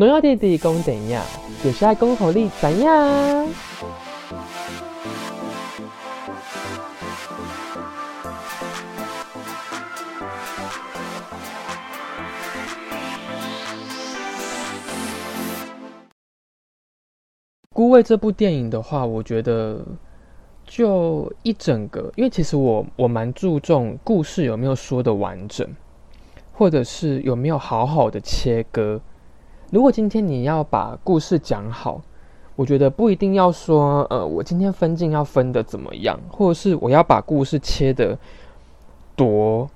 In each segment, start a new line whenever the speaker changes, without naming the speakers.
农药弟弟讲怎样，就是爱讲互你知影。《孤味》这部电影的话，我觉得就一整个，因为其实我我蛮注重故事有没有说的完整，或者是有没有好好的切割。如果今天你要把故事讲好，我觉得不一定要说，呃，我今天分镜要分的怎么样，或者是我要把故事切的多，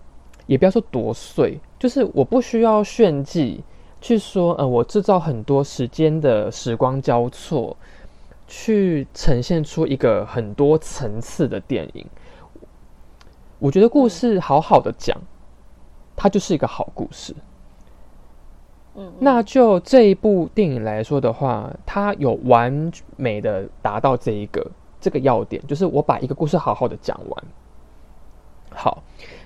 也不要说多碎，就是我不需要炫技去说，呃，我制造很多时间的时光交错。去呈现出一个很多层次的电影，我觉得故事好好的讲，它就是一个好故事。那就这一部电影来说的话，它有完美的达到这一个这个要点，就是我把一个故事好好的讲完。好，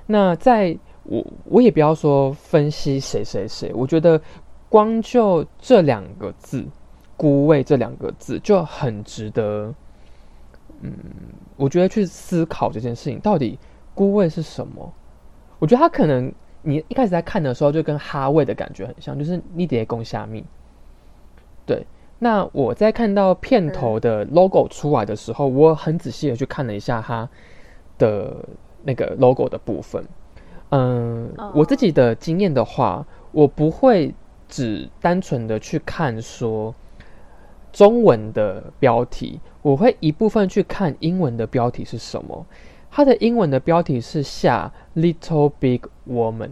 那在我我也不要说分析谁谁谁，我觉得光就这两个字。孤味这两个字就很值得，嗯，我觉得去思考这件事情到底孤味是什么。我觉得他可能你一开始在看的时候就跟哈味的感觉很像，就是你得攻下面。对，那我在看到片头的 logo 出来的时候，我很仔细的去看了一下它的那个 logo 的部分。嗯，我自己的经验的话，我不会只单纯的去看说。中文的标题，我会一部分去看英文的标题是什么。它的英文的标题是下 Little Big Woman，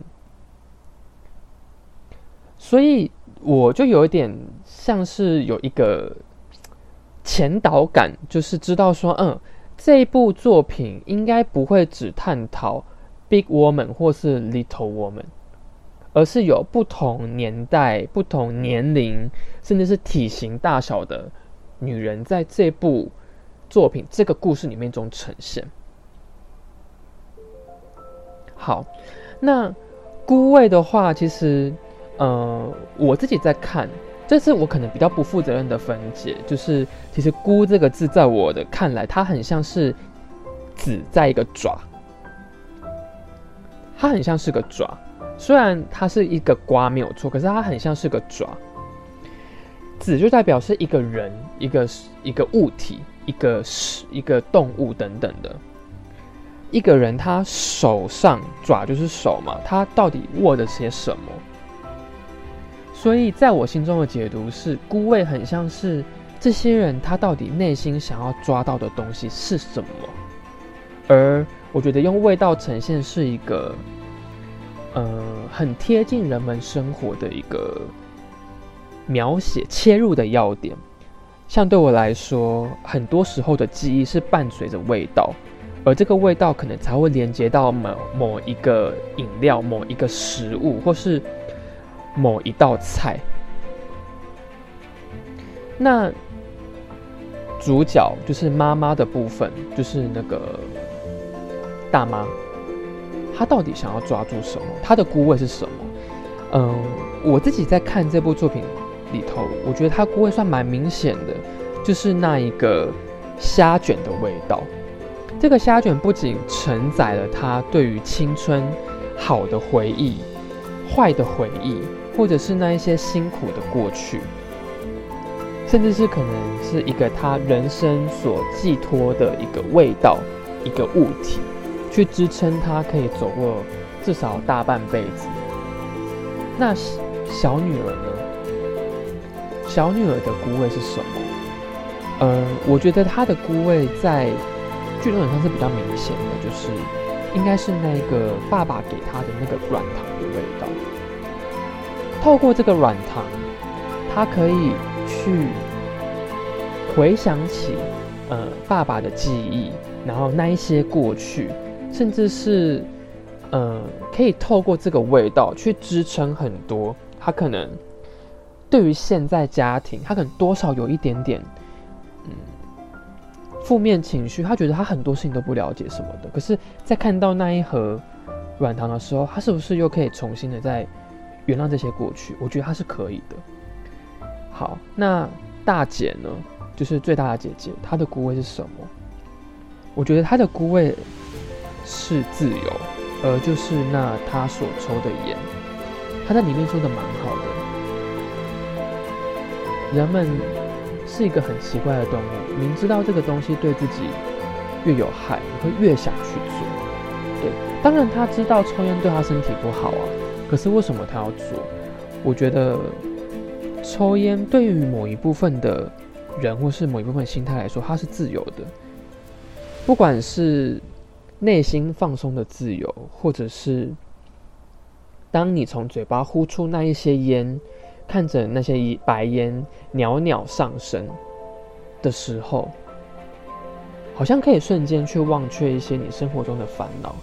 所以我就有一点像是有一个前导感，就是知道说，嗯，这部作品应该不会只探讨 Big Woman 或是 Little Woman。而是有不同年代、不同年龄，甚至是体型大小的女人，在这部作品、这个故事里面中呈现。好，那孤位的话，其实，呃，我自己在看，这是我可能比较不负责任的分解，就是其实“孤”这个字，在我的看来，它很像是“子”在一个爪，它很像是个爪。虽然它是一个瓜没有错，可是它很像是个爪。子就代表是一个人、一个一个物体、一个是一个动物等等的。一个人他手上爪就是手嘛，他到底握着些什么？所以在我心中的解读是，孤味很像是这些人他到底内心想要抓到的东西是什么？而我觉得用味道呈现是一个。呃，很贴近人们生活的一个描写切入的要点，像对我来说，很多时候的记忆是伴随着味道，而这个味道可能才会连接到某某一个饮料、某一个食物，或是某一道菜。那主角就是妈妈的部分，就是那个大妈。她到底想要抓住什么？她的孤味是什么？嗯，我自己在看这部作品里头，我觉得她孤味算蛮明显的，就是那一个虾卷的味道。这个虾卷不仅承载了他对于青春好的回忆、坏的回忆，或者是那一些辛苦的过去，甚至是可能是一个他人生所寄托的一个味道、一个物体。去支撑他可以走过至少大半辈子。那小女儿呢？小女儿的孤味是什么？呃，我觉得她的孤味在剧中上是比较明显的，就是应该是那个爸爸给他的那个软糖的味道。透过这个软糖，他可以去回想起呃爸爸的记忆，然后那一些过去。甚至是，呃，可以透过这个味道去支撑很多。他可能对于现在家庭，他可能多少有一点点，嗯，负面情绪。他觉得他很多事情都不了解什么的。可是，在看到那一盒软糖的时候，他是不是又可以重新的再原谅这些过去？我觉得他是可以的。好，那大姐呢？就是最大的姐姐，她的孤味是什么？我觉得她的孤味是自由，而就是那她所抽的烟，她在里面说的蛮好的。人们是一个很奇怪的动物，明知道这个东西对自己越有害，你会越想去做。对，当然他知道抽烟对他身体不好啊，可是为什么他要做？我觉得抽烟对于某一部分的。人或是某一部分心态来说，它是自由的，不管是内心放松的自由，或者是当你从嘴巴呼出那一些烟，看着那些白烟袅袅上升的时候，好像可以瞬间去忘却一些你生活中的烦恼。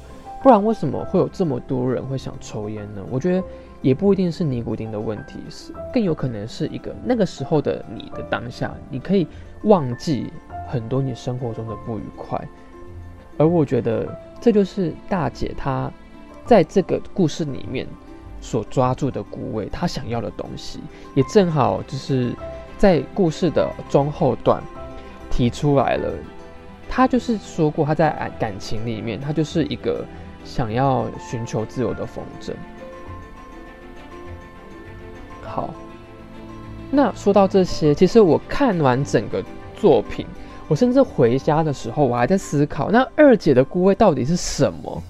不然为什么会有这么多人会想抽烟呢？我觉得。也不一定是尼古丁的问题，是更有可能是一个那个时候的你的当下，你可以忘记很多你生活中的不愉快，而我觉得这就是大姐她在这个故事里面所抓住的古味，她想要的东西，也正好就是在故事的中后段提出来了。他就是说过，他在感情里面，他就是一个想要寻求自由的风筝。好，那说到这些，其实我看完整个作品，我甚至回家的时候，我还在思考，那二姐的孤位到底是什么？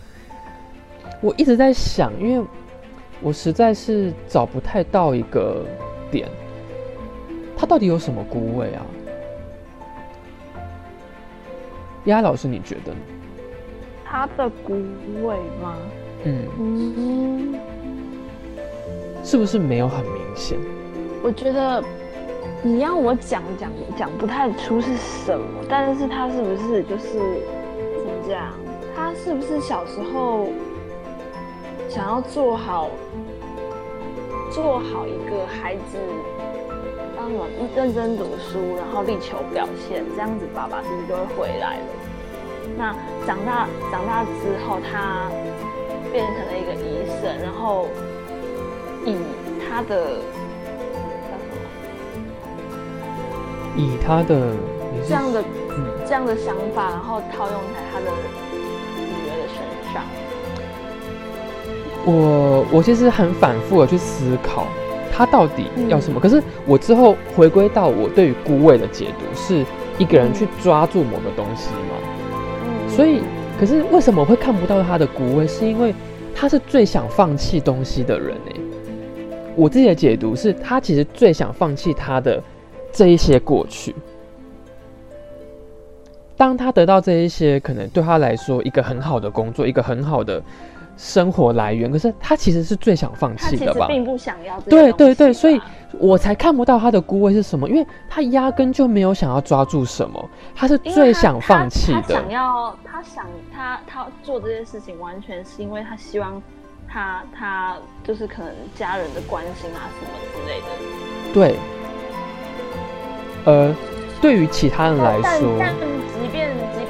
我一直在想，因为我实在是找不太到一个点，它到底有什么孤味啊？丫老师，你觉得？
它的孤味吗？嗯嗯。
是不是没有很明显？
我觉得你让我讲讲讲不太出是什么，但是他是不是就是怎么讲？他是不是小时候想要做好做好一个孩子，当什么认真读书，然后力求表现，这样子爸爸是不是就会回来了？那长大长大之后，他变成了一个医生，然后。以他的？
以他的
这样的这样的想法，然后套用在他的女儿的身上。
我我其实很反复的去思考，他到底要什么？可是我之后回归到我对于孤味的解读，是一个人去抓住某个东西嘛？所以，可是为什么会看不到他的孤味？是因为他是最想放弃东西的人哎。我自己的解读是，他其实最想放弃他的这一些过去。当他得到这一些，可能对他来说一个很好的工作，一个很好的生活来源，可是他其实是最想放弃的吧？
并不想要。
对对对，所以我才看不到他的孤位是什么，因为他压根就没有想要抓住什么，他是最想放弃的。他
想要，他想他他做这件事情，完全是因为他希望。他他就是可能家人的关心啊什么之类的，
对。呃，对于其他人来说，
但即便即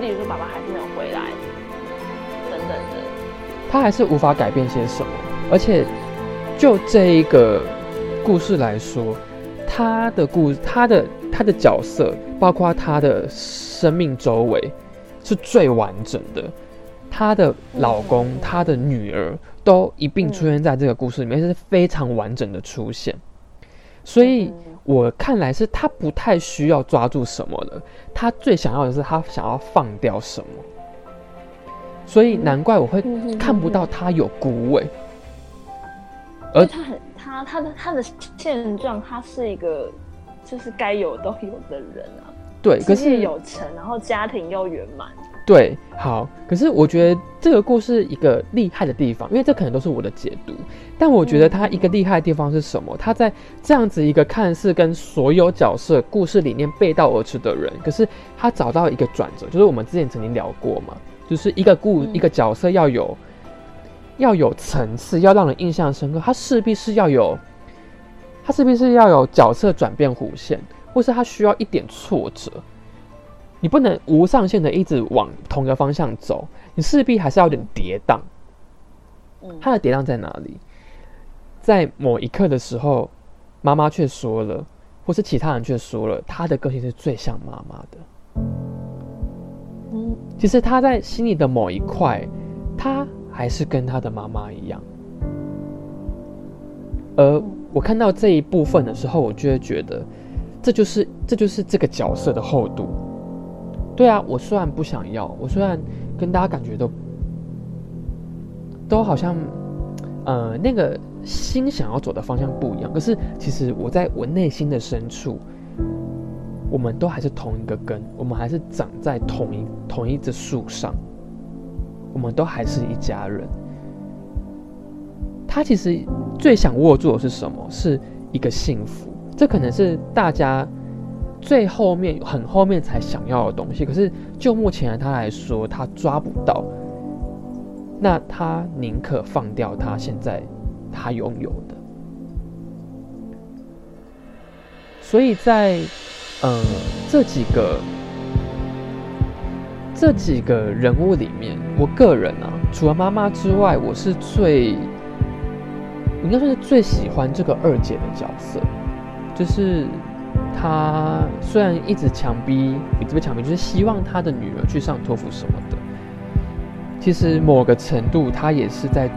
例如说爸爸还是没有回来，等等的，
他还是无法改变些什么。而且就这一个故事来说，他的故他的他的角色，包括他的生命周围，是最完整的。她的老公、她的女儿都一并出现在这个故事里面，是非常完整的出现。所以我看来是他不太需要抓住什么了，他最想要的是他想要放掉什么。所以难怪我会看不到他有孤味。
而他很，他他的他的现状，他是一个就是该有都有的人啊。
对，可是
有成，然后家庭又圆满。
对，好。可是我觉得这个故事一个厉害的地方，因为这可能都是我的解读。但我觉得它一个厉害的地方是什么？他在这样子一个看似跟所有角色故事里面背道而驰的人，可是他找到一个转折，就是我们之前曾经聊过嘛，就是一个故一个角色要有要有层次，要让人印象深刻，他势必是要有他势必是要有角色转变弧线，或是他需要一点挫折。你不能无上限的一直往同一个方向走，你势必还是要有点跌宕。嗯，它的跌宕在哪里？在某一刻的时候，妈妈却说了，或是其他人却说了，他的个性是最像妈妈的。
嗯，
其实他在心里的某一块，他还是跟他的妈妈一样。而我看到这一部分的时候，我就会觉得，这就是这就是这个角色的厚度。对啊，我虽然不想要，我虽然跟大家感觉都都好像，呃，那个心想要走的方向不一样，可是其实我在我内心的深处，我们都还是同一个根，我们还是长在同一同一只树上，我们都还是一家人。他其实最想握住的是什么？是一个幸福。这可能是大家最后面、很后面才想要的东西。可是就目前他来说，他抓不到。那他宁可放掉他现在他拥有的。所以在呃这几个这几个人物里面，我个人啊，除了妈妈之外，我是最。应该说是最喜欢这个二姐的角色，就是她虽然一直强逼，一直被强逼，就是希望他的女儿去上托福什么的。其实某个程度，他也是在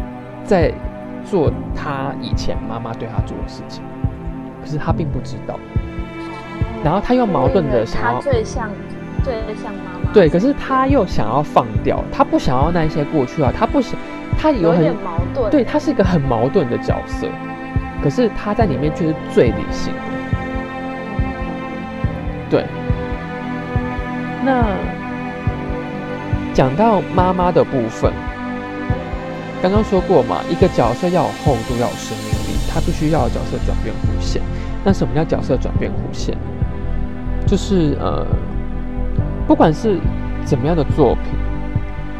在做他以前妈妈对他做的事情，可是他并不知道。然后他又矛盾的想要，
最像最像妈妈。
对，可是他又想要放掉，他不想要那些过去啊，他不想。他有很
矛盾，
对他是一个很矛盾的角色，可是他在里面却是最理性的。对，那讲到妈妈的部分，刚刚说过嘛，一个角色要有厚度，要有生命力，他必须要角色转变弧线。那什么叫角色转变弧线？就是呃，不管是怎么样的作品。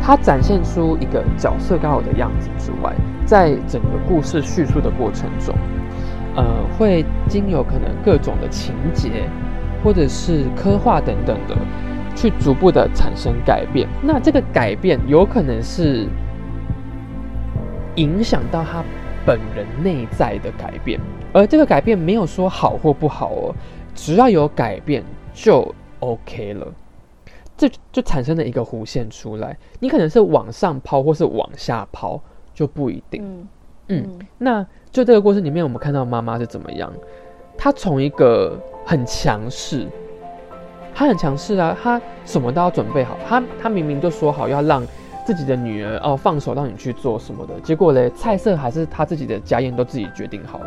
它展现出一个角色该有的样子之外，在整个故事叙述的过程中，呃，会经由可能各种的情节，或者是刻画等等的，去逐步的产生改变。那这个改变有可能是影响到他本人内在的改变，而这个改变没有说好或不好哦，只要有改变就 OK 了。这就产生了一个弧线出来，你可能是往上抛或是往下抛，就不一定。嗯嗯，那就这个过程里面，我们看到妈妈是怎么样？她从一个很强势，他很强势啊，他什么都要准备好。他他明明就说好要让自己的女儿哦放手让你去做什么的，结果嘞，菜色还是他自己的家宴都自己决定好了。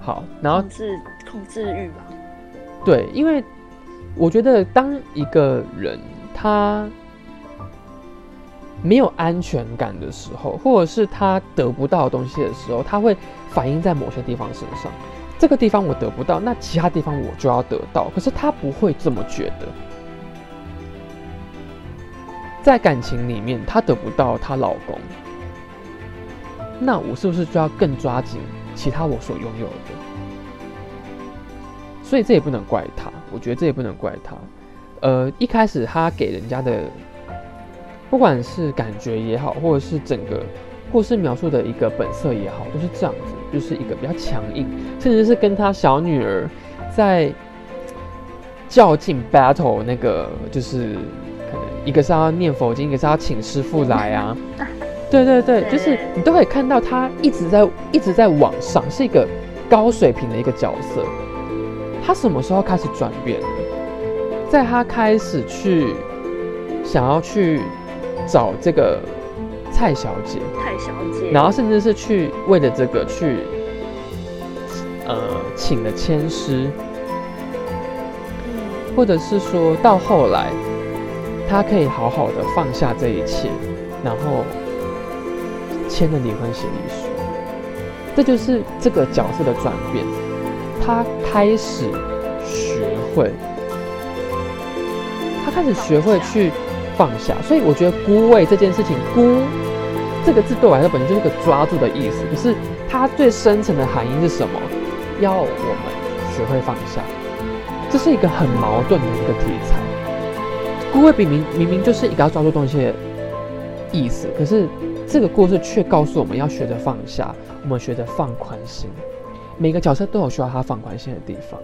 好，然后
控制控制欲吧。
对，因为。我觉得，当一个人他没有安全感的时候，或者是他得不到东西的时候，他会反映在某些地方身上。这个地方我得不到，那其他地方我就要得到。可是他不会这么觉得。在感情里面，她得不到她老公，那我是不是就要更抓紧其他我所拥有的？所以这也不能怪他。我觉得这也不能怪他，呃，一开始他给人家的，不管是感觉也好，或者是整个故事描述的一个本色也好，都是这样子，就是一个比较强硬，甚至是跟他小女儿在较劲 battle 那个，就是可能一个是要念佛经，一个是要请师傅来啊，对对对，就是你都可以看到他一直在一直在往上，是一个高水平的一个角色。他什么时候开始转变？在他开始去想要去找这个蔡小姐，
蔡小姐，
然后甚至是去为了这个去呃请了签师，或者是说到后来，他可以好好的放下这一切，然后签了离婚协议书，这就是这个角色的转变。他开始学会，他开始学会去放下，所以我觉得“孤位”这件事情，“孤”这个字对我来说本身就是个抓住的意思。可是它最深层的含义是什么？要我们学会放下，这是一个很矛盾的一个题材。“孤位”明明明明就是一个要抓住东西的意思，可是这个故事却告诉我们要学着放下，我们学着放宽心。每个角色都有需要他放宽心的地方。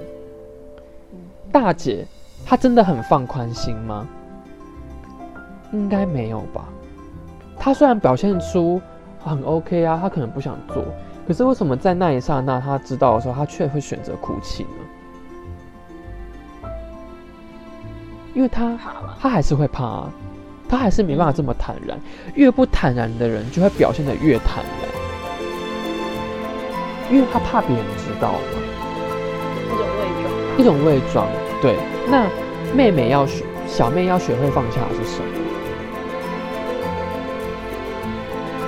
大姐，她真的很放宽心吗？应该没有吧。他虽然表现出很 OK 啊，他可能不想做，可是为什么在那一刹那，他知道的时候，他却会选择哭泣呢？因为他他还是会怕，他还是没办法这么坦然。越不坦然的人，就会表现的越坦然，因为他怕别人知道嘛。
一种伪装，
一种伪装。对，那妹妹要学，小妹要学会放下是什么？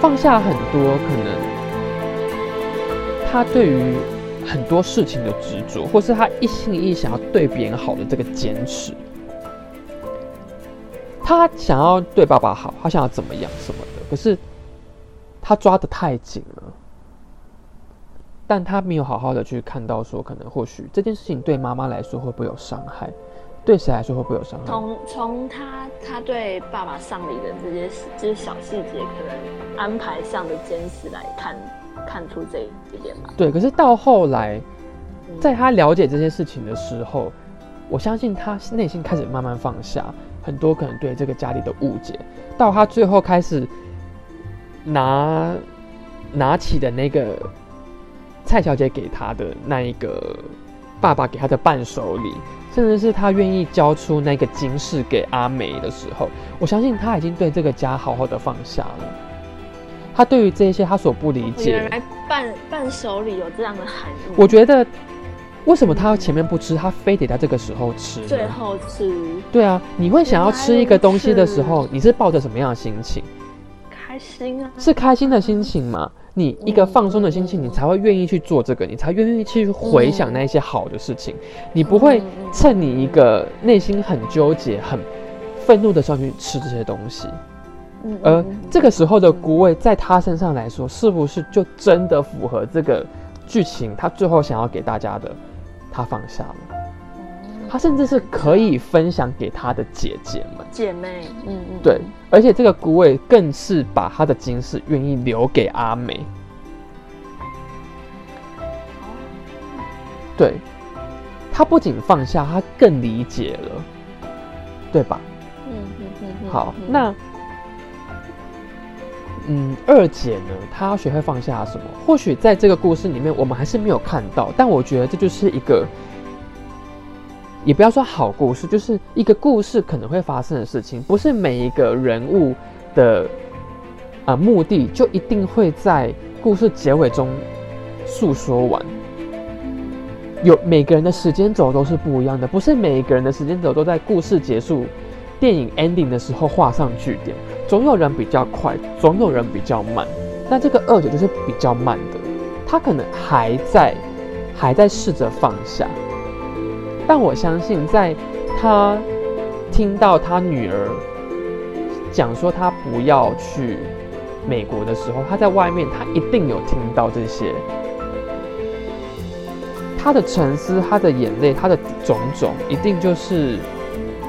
放下很多可能，她对于很多事情的执着，或是她一心一意想要对别人好的这个坚持。他想要对爸爸好，他想要怎么样什么的，可是他抓得太紧了，但他没有好好的去看到说，可能或许这件事情对妈妈来说会不会有伤害，对谁来说会不会有伤害？
从从他他对爸爸丧礼的这些这些小细节，可能安排上的坚持来看看出这一点吧。
对，可是到后来，在他了解这些事情的时候，我相信他内心开始慢慢放下。很多可能对这个家里的误解，到他最后开始拿拿起的那个蔡小姐给他的那一个爸爸给他的伴手礼，甚至是他愿意交出那个金饰给阿梅的时候，我相信他已经对这个家好好的放下了。他对于这些他所不理解，
原来伴伴手礼有这样的含义。
我觉得。为什么他前面不吃，他非得在这个时候吃？
最后吃。
对啊，你会想要吃一个东西的时候，你是抱着什么样的心情？
开心啊！
是开心的心情吗？你一个放松的心情，你才会愿意去做这个，你才愿意去回想那一些好的事情。你不会趁你一个内心很纠结、很愤怒的时候去吃这些东西。而这个时候的孤味，在他身上来说，是不是就真的符合这个剧情？他最后想要给大家的？他放下了，他甚至是可以分享给他的姐姐们、
姐妹，嗯嗯，
对，而且这个古伟更是把他的金饰愿意留给阿美，对，他不仅放下，他更理解了，对吧？嗯嗯嗯，好，那。嗯，二姐呢？她要学会放下什么？或许在这个故事里面，我们还是没有看到。但我觉得这就是一个，也不要说好故事，就是一个故事可能会发生的事情。不是每一个人物的啊目的，就一定会在故事结尾中诉说完。有每个人的时间轴都是不一样的，不是每一个人的时间轴都在故事结束、电影 ending 的时候画上句点。总有人比较快，总有人比较慢。那这个二姐就是比较慢的，她可能还在，还在试着放下。但我相信，在他听到他女儿讲说他不要去美国的时候，他在外面，他一定有听到这些。他的沉思，他的眼泪，他的种种，一定就是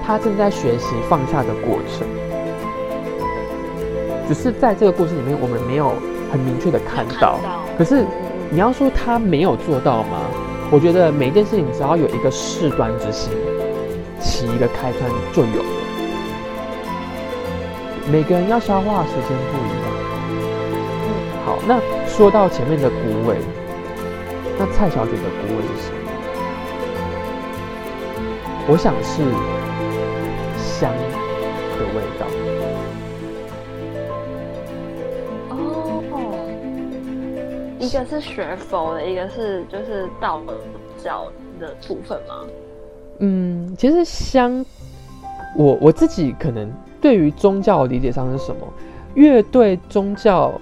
他正在学习放下的过程。只是在这个故事里面，我们没有很明确的看到。可是你要说他没有做到吗？我觉得每一件事情只要有一个事端之心，起一个开端就有了。每个人要消化的时间不一样。好，那说到前面的古伟，那蔡小姐的古伟是什么？我想是香
一个是学佛的，一个是就是道教的部分吗？
嗯，其实香，我我自己可能对于宗教理解上是什么，越对宗教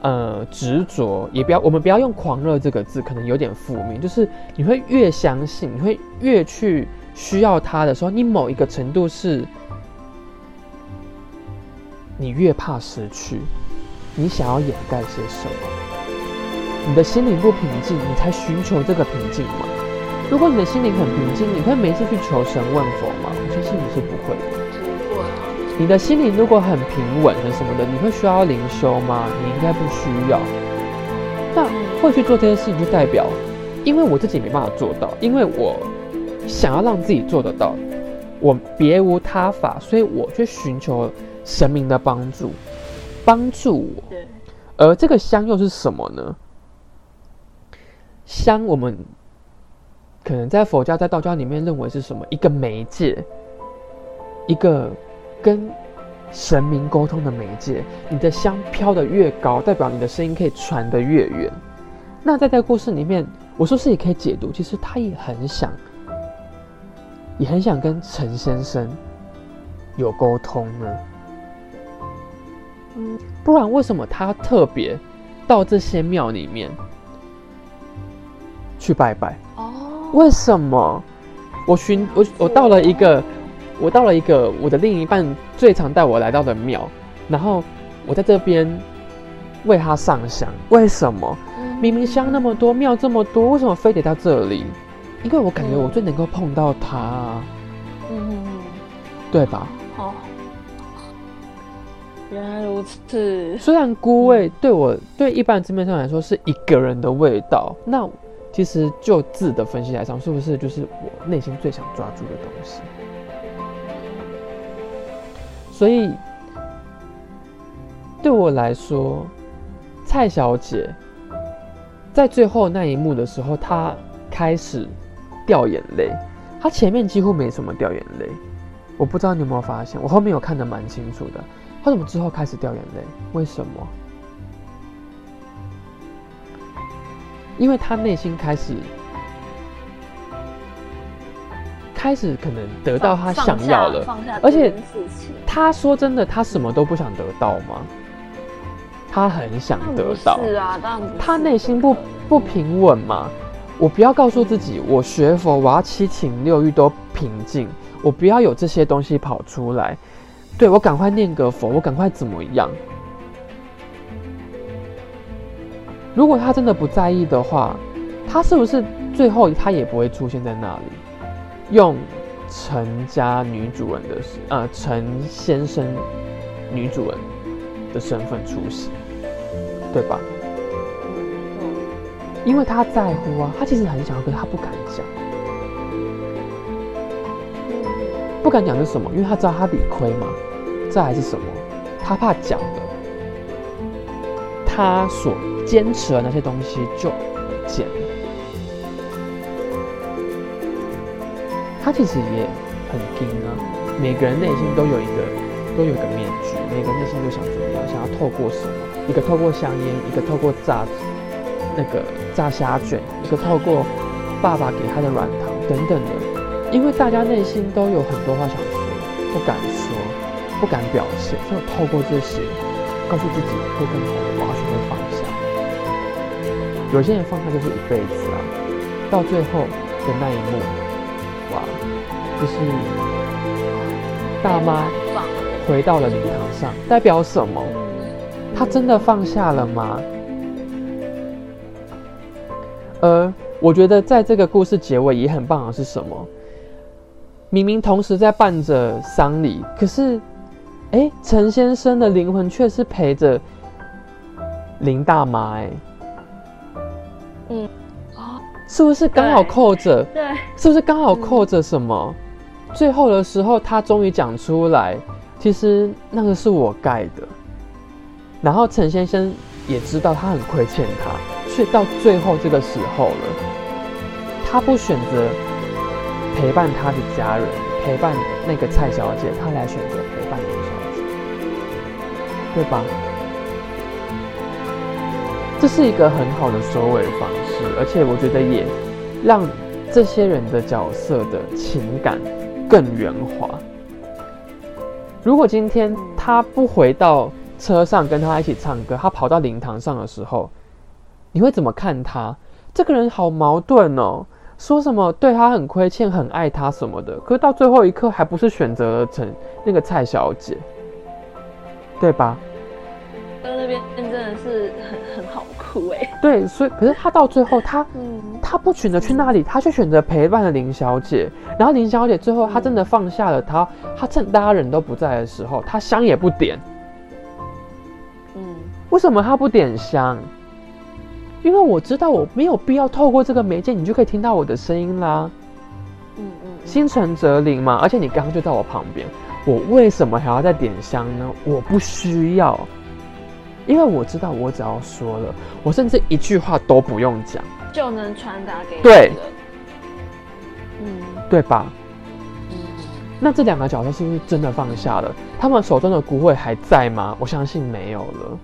呃执着，也不要我们不要用狂热这个字，可能有点负面，就是你会越相信，你会越去需要它的时候，你某一个程度是，你越怕失去，你想要掩盖些什么？你的心灵不平静，你才寻求这个平静吗？如果你的心灵很平静，你会每次去求神问佛吗？我相信你是不会的。你的心灵如果很平稳、的什么的，你会需要灵修吗？你应该不需要。那会去做这些事情，就代表，因为我自己没办法做到，因为我想要让自己做得到，我别无他法，所以我去寻求神明的帮助，帮助我。
对，
而这个香又是什么呢？香，我们可能在佛教、在道教里面认为是什么？一个媒介，一个跟神明沟通的媒介。你的香飘得越高，代表你的声音可以传得越远。那在这个故事里面，我说是也可以解读，其实他也很想，也很想跟陈先生有沟通呢。
嗯，
不然为什么他特别到这些庙里面去拜拜？
哦，
为什么？我寻我我到了一个，我到了一个我的另一半最常带我来到的庙，然后我在这边为他上香，为什么？明明香那么多，庙这么多，为什么非得到这里？因为我感觉我最能够碰到他、啊，
嗯嗯嗯，
对吧？
哦，原来如此。
虽然菇味对我对一般字面上来说是一个人的味道，那其实就字的分析来讲，是不是就是我内心最想抓住的东西？所以对我来说，蔡小姐在最后那一幕的时候，她开始掉眼泪。她前面几乎没什么掉眼泪，我不知道你有没有发现，我后面有看得蛮清楚的。她怎么之后开始掉眼泪？为什么？因为他内心开始，开始可能得到他想要了。
放下
而且
这件事情
她说真的，他什么都不想得到吗？他很想得到。
是啊，当然不是。
他内心不不平稳嘛？我不要告诉自己，我学佛，我要七情六欲都平静，我不要有这些东西跑出来。对我赶快念个佛，我赶快怎么样？如果他真的不在意的话，他是不是最后他也不会出现在那里，用陈家女主人的呃陈先生女主人的身份出席，对吧？
嗯
因为他在乎啊，他其实很想要，可是他不敢讲，不敢讲是什么？因为他知道他理亏嘛。这还是什么？他怕讲了，他所坚持的那些东西就减了。他其实也很硬啊，每个人内心都有一个都有一个面具，每个人内心都想怎么样，想要透过什么？一个透过香烟，一个透过炸那个炸虾卷，一个透过爸爸给他的软糖等等的，因为大家内心都有很多话想说，不敢说，不敢表现，所以透过这些告诉自己会更好的，我要学会放下。有些人放下就是一辈子啊，到最后的那一幕，哇，就是大妈回到了灵堂上，代表什么？他真的放下了吗？而我觉得在这个故事结尾也很棒的是什么？明明同时在办着丧礼，可是，哎，陈先生的灵魂却是陪着林大妈，哎，
嗯，哦，
是不是刚好扣着？
对，
是不是刚好扣着什么？最后的时候，他终于讲出来，其实那个是我盖的。然后陈先生也知道他很亏欠他，所以到最后这个时候了，他不选择陪伴他的家人，陪伴那个蔡小姐，他来选择陪对吧？这是一个很好的收尾方式，而且我觉得也让这些人的角色的情感更圆滑。如果今天他不回到车上跟他一起唱歌，他跑到灵堂上的时候，你会怎么看他？这个人好矛盾哦，说什么对他很亏欠、很爱他什么的，可是到最后一刻还不是选择了成那个蔡小姐，对吧？
到那边真的是很很好哭哎，
对，所以可是他到最后他
嗯，
他不选择去那里，他却选择陪伴了林小姐。然后林小姐最后她真的放下了他，她趁大家人都不在的时候，她香也不点。
嗯，
为什么她不点香？因为我知道我没有必要透过这个媒介，你就可以听到我的声音啦。
嗯嗯，
心诚则灵嘛，而且你刚刚就在我旁边，我为什么还要再点香呢？我不需要，因为我知道我只要说了，我甚至一句话都不用讲，
就能传达给你
对。
嗯
对吧？
嗯，
那这两个角色是不是真的放下了？他们手中的骨灰还在吗？我相信没有了，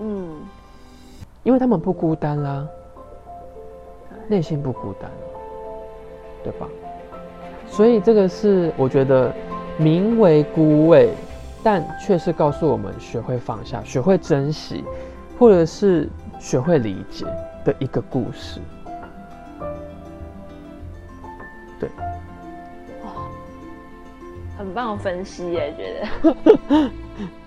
嗯，
因为他们不孤单啦，内心不孤单，对吧？所以这个是我觉得名为孤味，但却是告诉我们学会放下、学会珍惜，或者是学会理解的一个故事对。
很棒的分析耶，觉得。